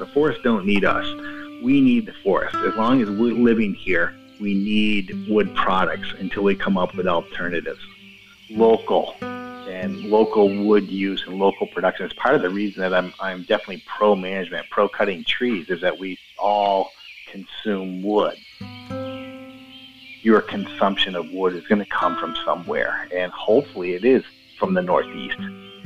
The forests don't need us. We need the forest. As long as we're living here, we need wood products until we come up with alternatives. Local and local wood use and local production is part of the reason that I'm, I'm definitely pro management, pro cutting trees, is that we all consume wood. Your consumption of wood is going to come from somewhere, and hopefully it is from the Northeast.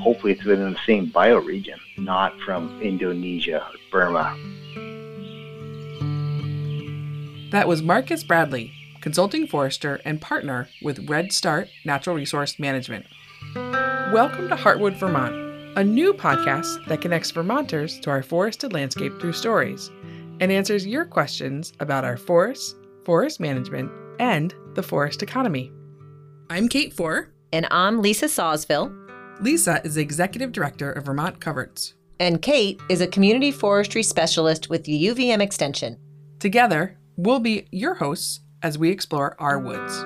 Hopefully it's within the same bioregion, not from Indonesia or Burma. That was Marcus Bradley, consulting forester and partner with Redstart Natural Resource Management. Welcome to Heartwood, Vermont, a new podcast that connects Vermonters to our forested landscape through stories and answers your questions about our forests, forest management, and the forest economy. I'm Kate Forrer. And I'm Lisa Sausville. Lisa is the Executive Director of Vermont Coverts. And Kate is a Community Forestry Specialist with the UVM Extension. Together, we'll be your hosts as we explore our woods.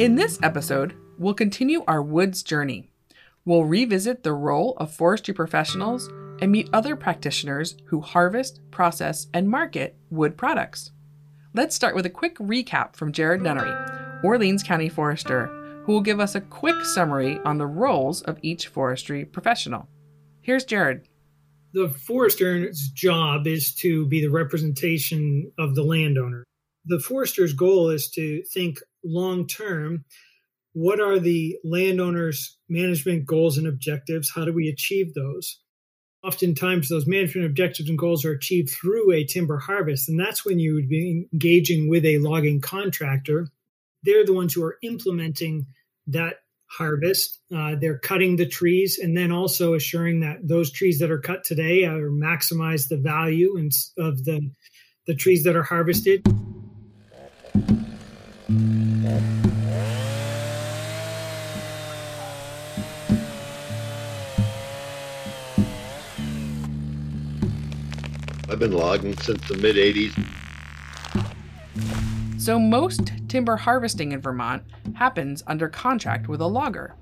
In this episode, we'll continue our woods journey. We'll revisit the role of forestry professionals and meet other practitioners who harvest, process, and market wood products. Let's start with a quick recap from Jared Nunery, Orleans County Forester, who will give us a quick summary on the roles of each forestry professional. Here's Jared. The forester's job is to be the representation of the landowner. The forester's goal is to think long term what are the landowner's management goals and objectives? How do we achieve those? Oftentimes, those management objectives and goals are achieved through a timber harvest, and that's when you would be engaging with a logging contractor. They're the ones who are implementing that harvest. Uh, they're cutting the trees and then also assuring that those trees that are cut today are maximize the value and of the the trees that are harvested. I've been logging since the mid 80s. So, most timber harvesting in Vermont happens under contract with a logger.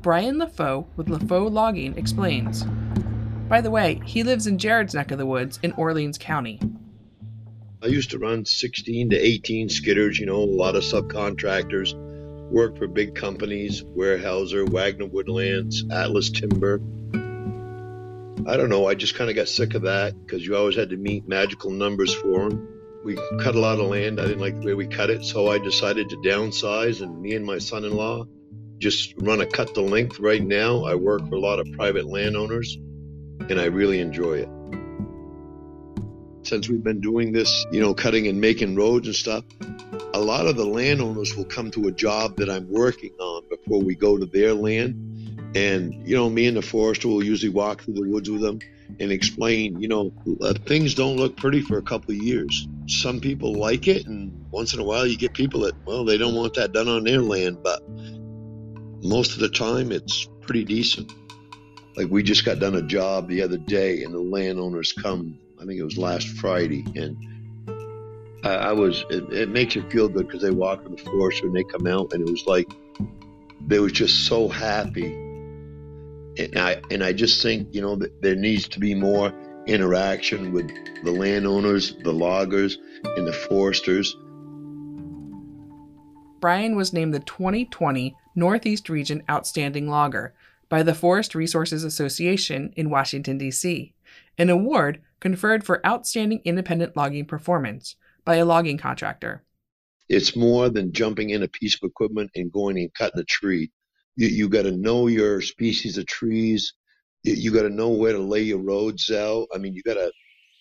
Brian LaFoe with LaFoe Logging explains. By the way, he lives in Jared's neck of the woods in Orleans County. I used to run 16 to 18 skidders, you know, a lot of subcontractors, work for big companies, Weyerhaeuser, Wagner Woodlands, Atlas Timber. I don't know, I just kind of got sick of that because you always had to meet magical numbers for them. We cut a lot of land. I didn't like the way we cut it, so I decided to downsize, and me and my son in law just run a cut the length right now. I work for a lot of private landowners, and I really enjoy it. Since we've been doing this, you know, cutting and making roads and stuff, a lot of the landowners will come to a job that I'm working on before we go to their land and, you know, me and the forester will usually walk through the woods with them and explain, you know, uh, things don't look pretty for a couple of years. Some people like it, and once in a while you get people that, well, they don't want that done on their land, but most of the time it's pretty decent. Like we just got done a job the other day, and the landowners come, I think it was last Friday, and I, I was, it, it, makes you feel good because they walk in the forest and they come out, and it was like, they were just so happy and I and I just think you know that there needs to be more interaction with the landowners, the loggers, and the foresters. Brian was named the 2020 Northeast Region Outstanding Logger by the Forest Resources Association in Washington, D.C., an award conferred for outstanding independent logging performance by a logging contractor. It's more than jumping in a piece of equipment and going and cutting a tree. You, you got to know your species of trees. You, you got to know where to lay your roads out. I mean, you got to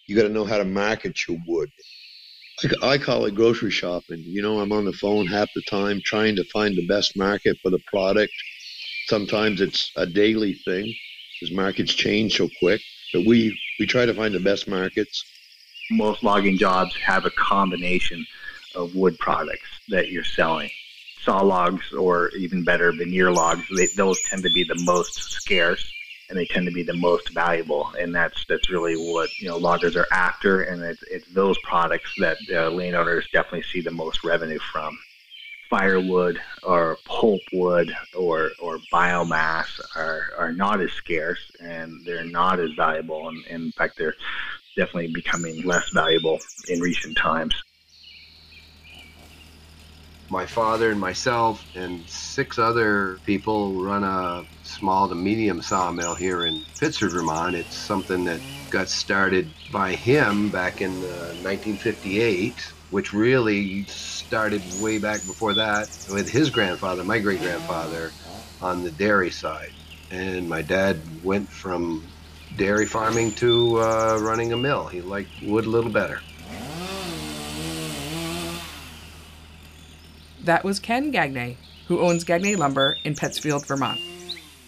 you got to know how to market your wood. I, I call it grocery shopping. You know, I'm on the phone half the time trying to find the best market for the product. Sometimes it's a daily thing because markets change so quick. But we we try to find the best markets. Most logging jobs have a combination of wood products that you're selling saw logs or even better veneer logs they, those tend to be the most scarce and they tend to be the most valuable and that's that's really what you know loggers are after and it's, it's those products that uh, landowners definitely see the most revenue from. Firewood or pulpwood or or biomass are are not as scarce and they're not as valuable and, and in fact they're definitely becoming less valuable in recent times my father and myself and six other people run a small to medium sawmill here in Pittsford, Vermont. It's something that got started by him back in uh, 1958, which really started way back before that with his grandfather, my great grandfather, on the dairy side. And my dad went from dairy farming to uh, running a mill. He liked wood a little better. That was Ken Gagne, who owns Gagne Lumber in Pittsfield, Vermont.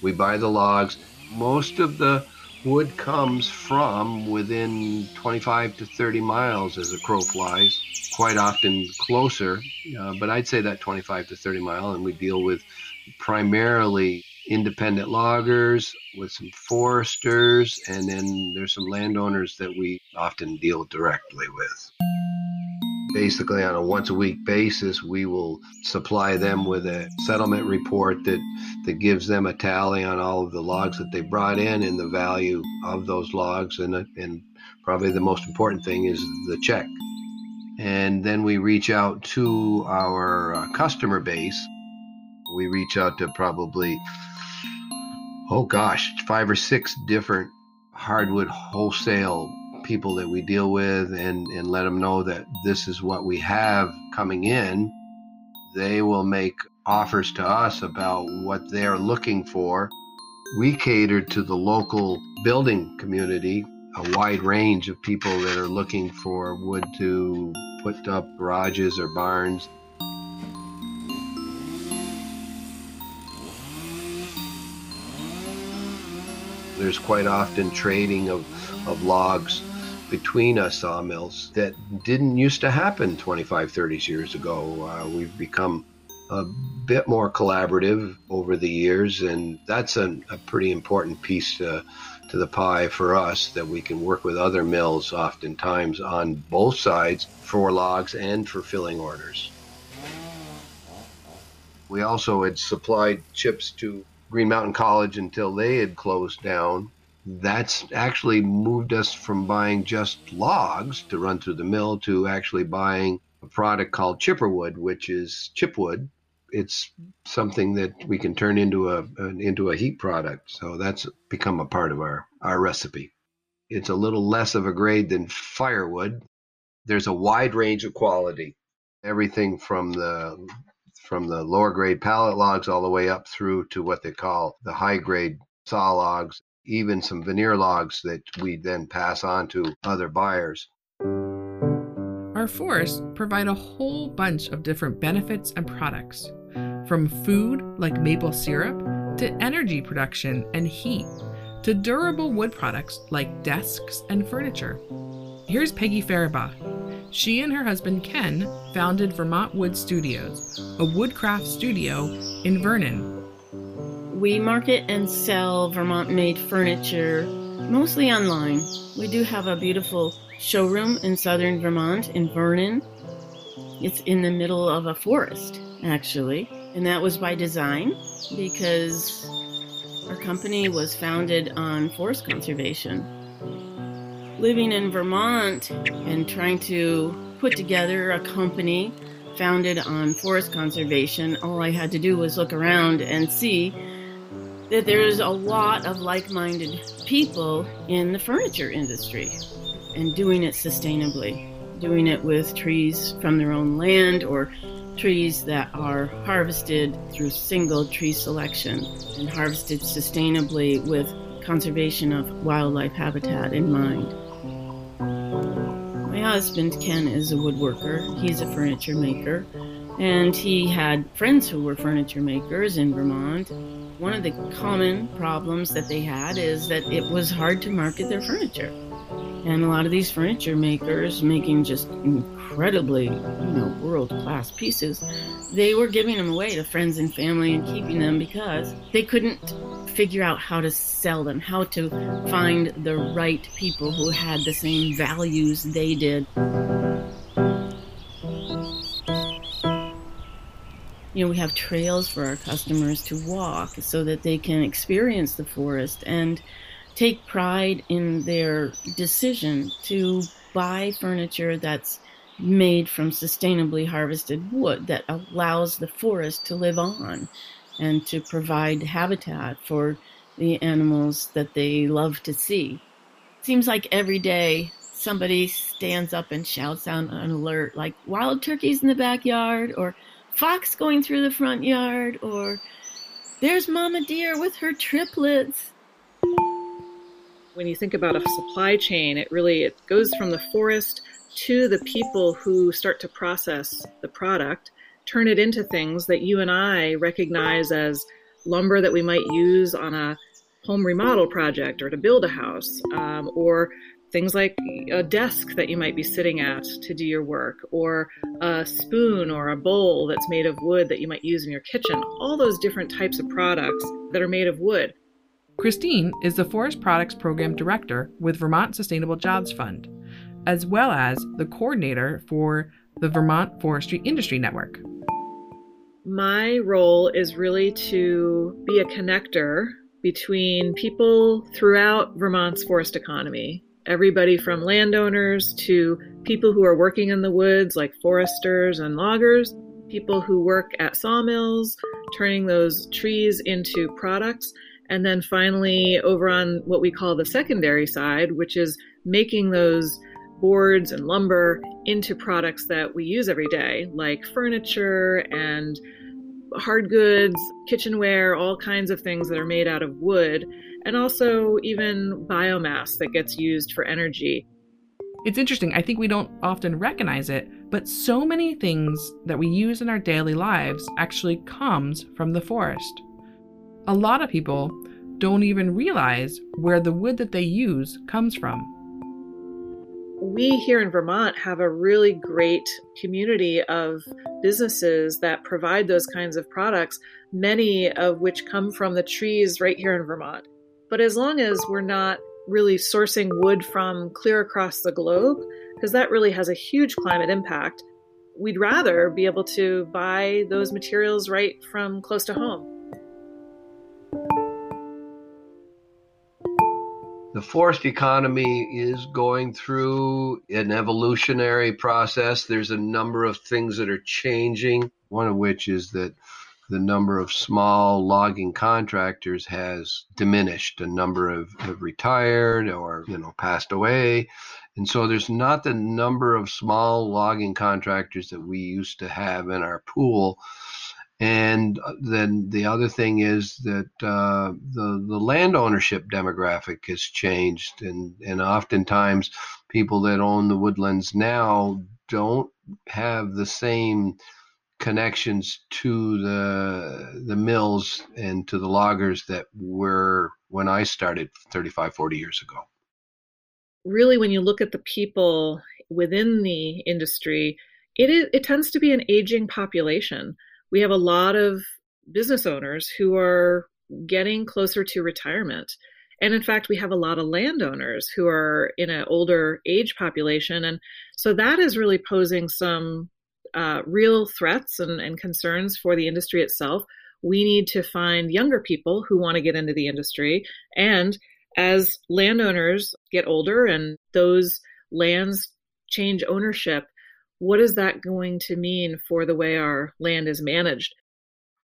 We buy the logs. Most of the wood comes from within 25 to 30 miles as a crow flies, quite often closer, uh, but I'd say that 25 to 30 mile, and we deal with primarily independent loggers with some foresters, and then there's some landowners that we often deal directly with basically on a once a week basis we will supply them with a settlement report that that gives them a tally on all of the logs that they brought in and the value of those logs. And and probably the most important thing is the check. And then we reach out to our uh, customer base. We reach out to probably oh gosh five or six different hardwood wholesale people that we deal with and, and let them know that this is what we have coming in, they will make offers to us about what they're looking for. We cater to the local building community, a wide range of people that are looking for wood to put up garages or barns. There's quite often trading of, of logs between us sawmills that didn't used to happen 25, 30 years ago. Uh, we've become a bit more collaborative over the years, and that's a, a pretty important piece to, to the pie for us that we can work with other mills oftentimes on both sides for logs and for filling orders. We also had supplied chips to Green Mountain College until they had closed down that's actually moved us from buying just logs to run through the mill to actually buying a product called chipperwood, which is chipwood. It's something that we can turn into a into a heat product. So that's become a part of our our recipe. It's a little less of a grade than firewood. There's a wide range of quality, everything from the from the lower grade pallet logs all the way up through to what they call the high grade saw logs even some veneer logs that we then pass on to other buyers. Our forests provide a whole bunch of different benefits and products, from food like maple syrup to energy production and heat, to durable wood products like desks and furniture. Here's Peggy Farabaugh. She and her husband Ken founded Vermont Wood Studios, a woodcraft studio in Vernon, we market and sell Vermont made furniture mostly online. We do have a beautiful showroom in southern Vermont in Vernon. It's in the middle of a forest, actually, and that was by design because our company was founded on forest conservation. Living in Vermont and trying to put together a company founded on forest conservation, all I had to do was look around and see that there's a lot of like minded people in the furniture industry and doing it sustainably, doing it with trees from their own land or trees that are harvested through single tree selection and harvested sustainably with conservation of wildlife habitat in mind. My husband, Ken, is a woodworker, he's a furniture maker, and he had friends who were furniture makers in Vermont one of the common problems that they had is that it was hard to market their furniture. And a lot of these furniture makers making just incredibly, you know, world class pieces, they were giving them away to friends and family and keeping them because they couldn't figure out how to sell them, how to find the right people who had the same values they did. You know, we have trails for our customers to walk so that they can experience the forest and take pride in their decision to buy furniture that's made from sustainably harvested wood that allows the forest to live on and to provide habitat for the animals that they love to see. Seems like every day somebody stands up and shouts out an alert like wild turkeys in the backyard or fox going through the front yard or there's mama deer with her triplets. When you think about a supply chain it really it goes from the forest to the people who start to process the product turn it into things that you and i recognize as lumber that we might use on a home remodel project or to build a house um, or things like a desk that you might be sitting at to do your work, or a spoon or a bowl that's made of wood that you might use in your kitchen. All those different types of products that are made of wood. Christine is the Forest Products Program Director with Vermont Sustainable Jobs Fund, as well as the coordinator for the Vermont Forestry Industry Network. My role is really to be a connector between people throughout Vermont's forest economy everybody from landowners to people who are working in the woods, like foresters and loggers, people who work at sawmills, turning those trees into products. And then finally, over on what we call the secondary side, which is making those boards and lumber into products that we use every day, like furniture and hard goods, kitchenware, all kinds of things that are made out of wood and also even biomass that gets used for energy. It's interesting. I think we don't often recognize it, but so many things that we use in our daily lives actually comes from the forest. A lot of people don't even realize where the wood that they use comes from. We here in Vermont have a really great community of businesses that provide those kinds of products, many of which come from the trees right here in Vermont. But as long as we're not really sourcing wood from clear across the globe, because that really has a huge climate impact, we'd rather be able to buy those materials right from close to home. The forest economy is going through an evolutionary process. There's a number of things that are changing, one of which is that the number of small logging contractors has diminished. A number of have retired or you know passed away, and so there's not the number of small logging contractors that we used to have in our pool. And then the other thing is that uh, the the land ownership demographic has changed, and and oftentimes people that own the woodlands now don't have the same connections to the the mills and to the loggers that were when I started 35 40 years ago. Really when you look at the people within the industry, it is, it tends to be an aging population. We have a lot of business owners who are getting closer to retirement. And in fact, we have a lot of landowners who are in an older age population. And so that is really posing some uh, real threats and, and concerns for the industry itself. We need to find younger people who want to get into the industry. And as landowners get older and those lands change ownership, what is that going to mean for the way our land is managed?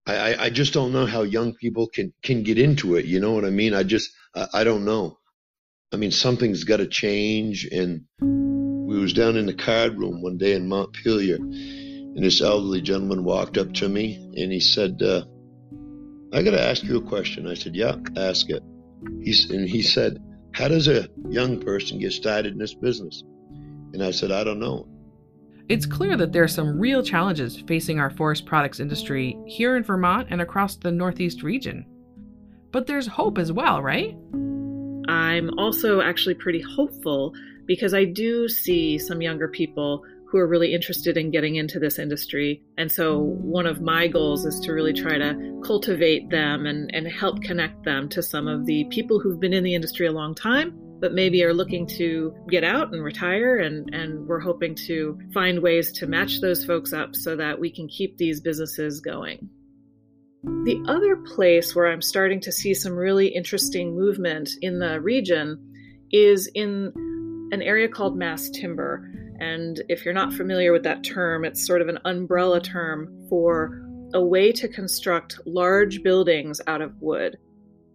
I, I just don't know how young people can, can get into it. You know what I mean? I just, I, I don't know. I mean, something's got to change. And we was down in the card room one day in Montpelier, and this elderly gentleman walked up to me and he said, uh, "I got to ask you a question." I said, "Yeah, ask it." He's and he said, "How does a young person get started in this business?" And I said, "I don't know." It's clear that there are some real challenges facing our forest products industry here in Vermont and across the Northeast region. But there's hope as well, right? I'm also actually pretty hopeful because I do see some younger people who are really interested in getting into this industry. And so one of my goals is to really try to cultivate them and, and help connect them to some of the people who've been in the industry a long time but maybe are looking to get out and retire. And, and we're hoping to find ways to match those folks up so that we can keep these businesses going. The other place where I'm starting to see some really interesting movement in the region is in an area called mass timber. And if you're not familiar with that term, it's sort of an umbrella term for a way to construct large buildings out of wood,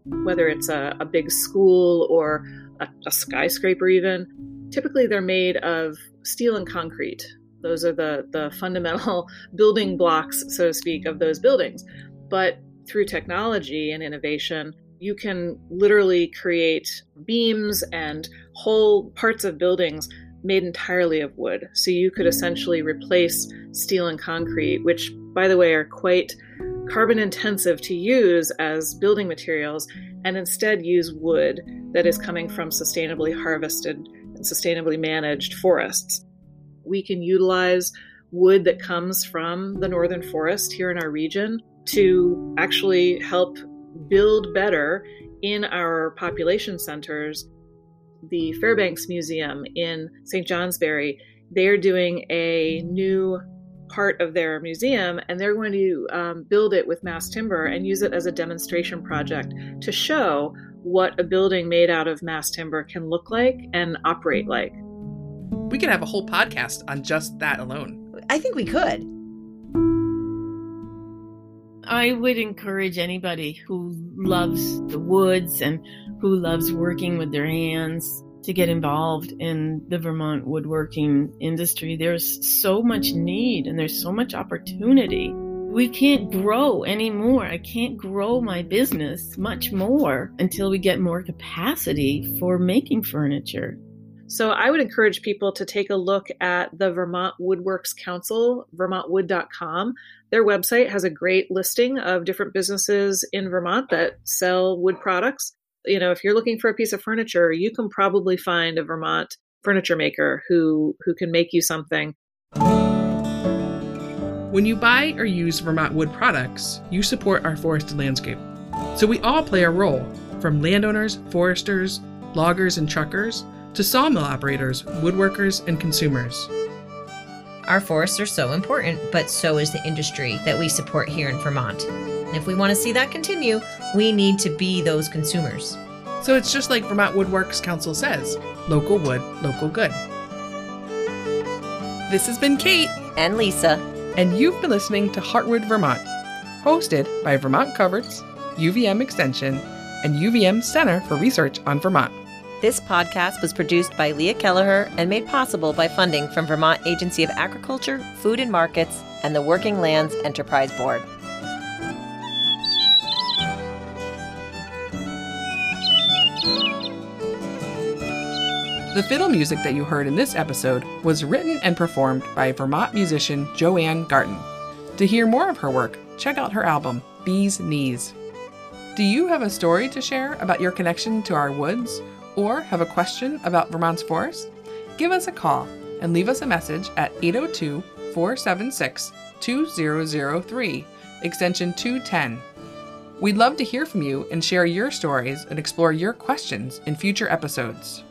whether it's a, a big school or a, a skyscraper, even. Typically, they're made of steel and concrete. Those are the, the fundamental building blocks, so to speak, of those buildings. But through technology and innovation, you can literally create beams and whole parts of buildings made entirely of wood. So you could essentially replace steel and concrete, which, by the way, are quite carbon intensive to use as building materials, and instead use wood that is coming from sustainably harvested and sustainably managed forests. We can utilize wood that comes from the northern forest here in our region to actually help build better in our population centers the Fairbanks Museum in St. Johnsbury, they're doing a new part of their museum and they're going to um, build it with mass timber and use it as a demonstration project to show what a building made out of mass timber can look like and operate like. We could have a whole podcast on just that alone. I think we could. I would encourage anybody who loves the woods and who loves working with their hands to get involved in the Vermont woodworking industry. There's so much need and there's so much opportunity. We can't grow anymore. I can't grow my business much more until we get more capacity for making furniture. So I would encourage people to take a look at the Vermont Woodworks Council, vermontwood.com. Their website has a great listing of different businesses in Vermont that sell wood products. You know, if you're looking for a piece of furniture, you can probably find a Vermont furniture maker who who can make you something. When you buy or use Vermont wood products, you support our forested landscape. So we all play a role, from landowners, foresters, loggers, and truckers to sawmill operators, woodworkers, and consumers. Our forests are so important, but so is the industry that we support here in Vermont. And if we want to see that continue, we need to be those consumers. So it's just like Vermont Woodworks Council says local wood, local good. This has been Kate And Lisa. and you've been listening to Heartwood Vermont, hosted by Vermont Coverts, UVM Extension, and UVM Center for Research on Vermont. This podcast was produced by Leah Kelleher and made possible by funding from Vermont Agency of Agriculture, Food and Markets, and the Working Lands Enterprise Board. The fiddle music that you heard in this episode was written and performed by Vermont musician Joanne Garten. To hear more of her work, check out her album, Bee's Knees. Do you have a story to share about your connection to our woods or have a question about Vermont's forest? Give us a call and leave us a message at 802 476 2003, extension 210. We'd love to hear from you and share your stories and explore your questions in future episodes.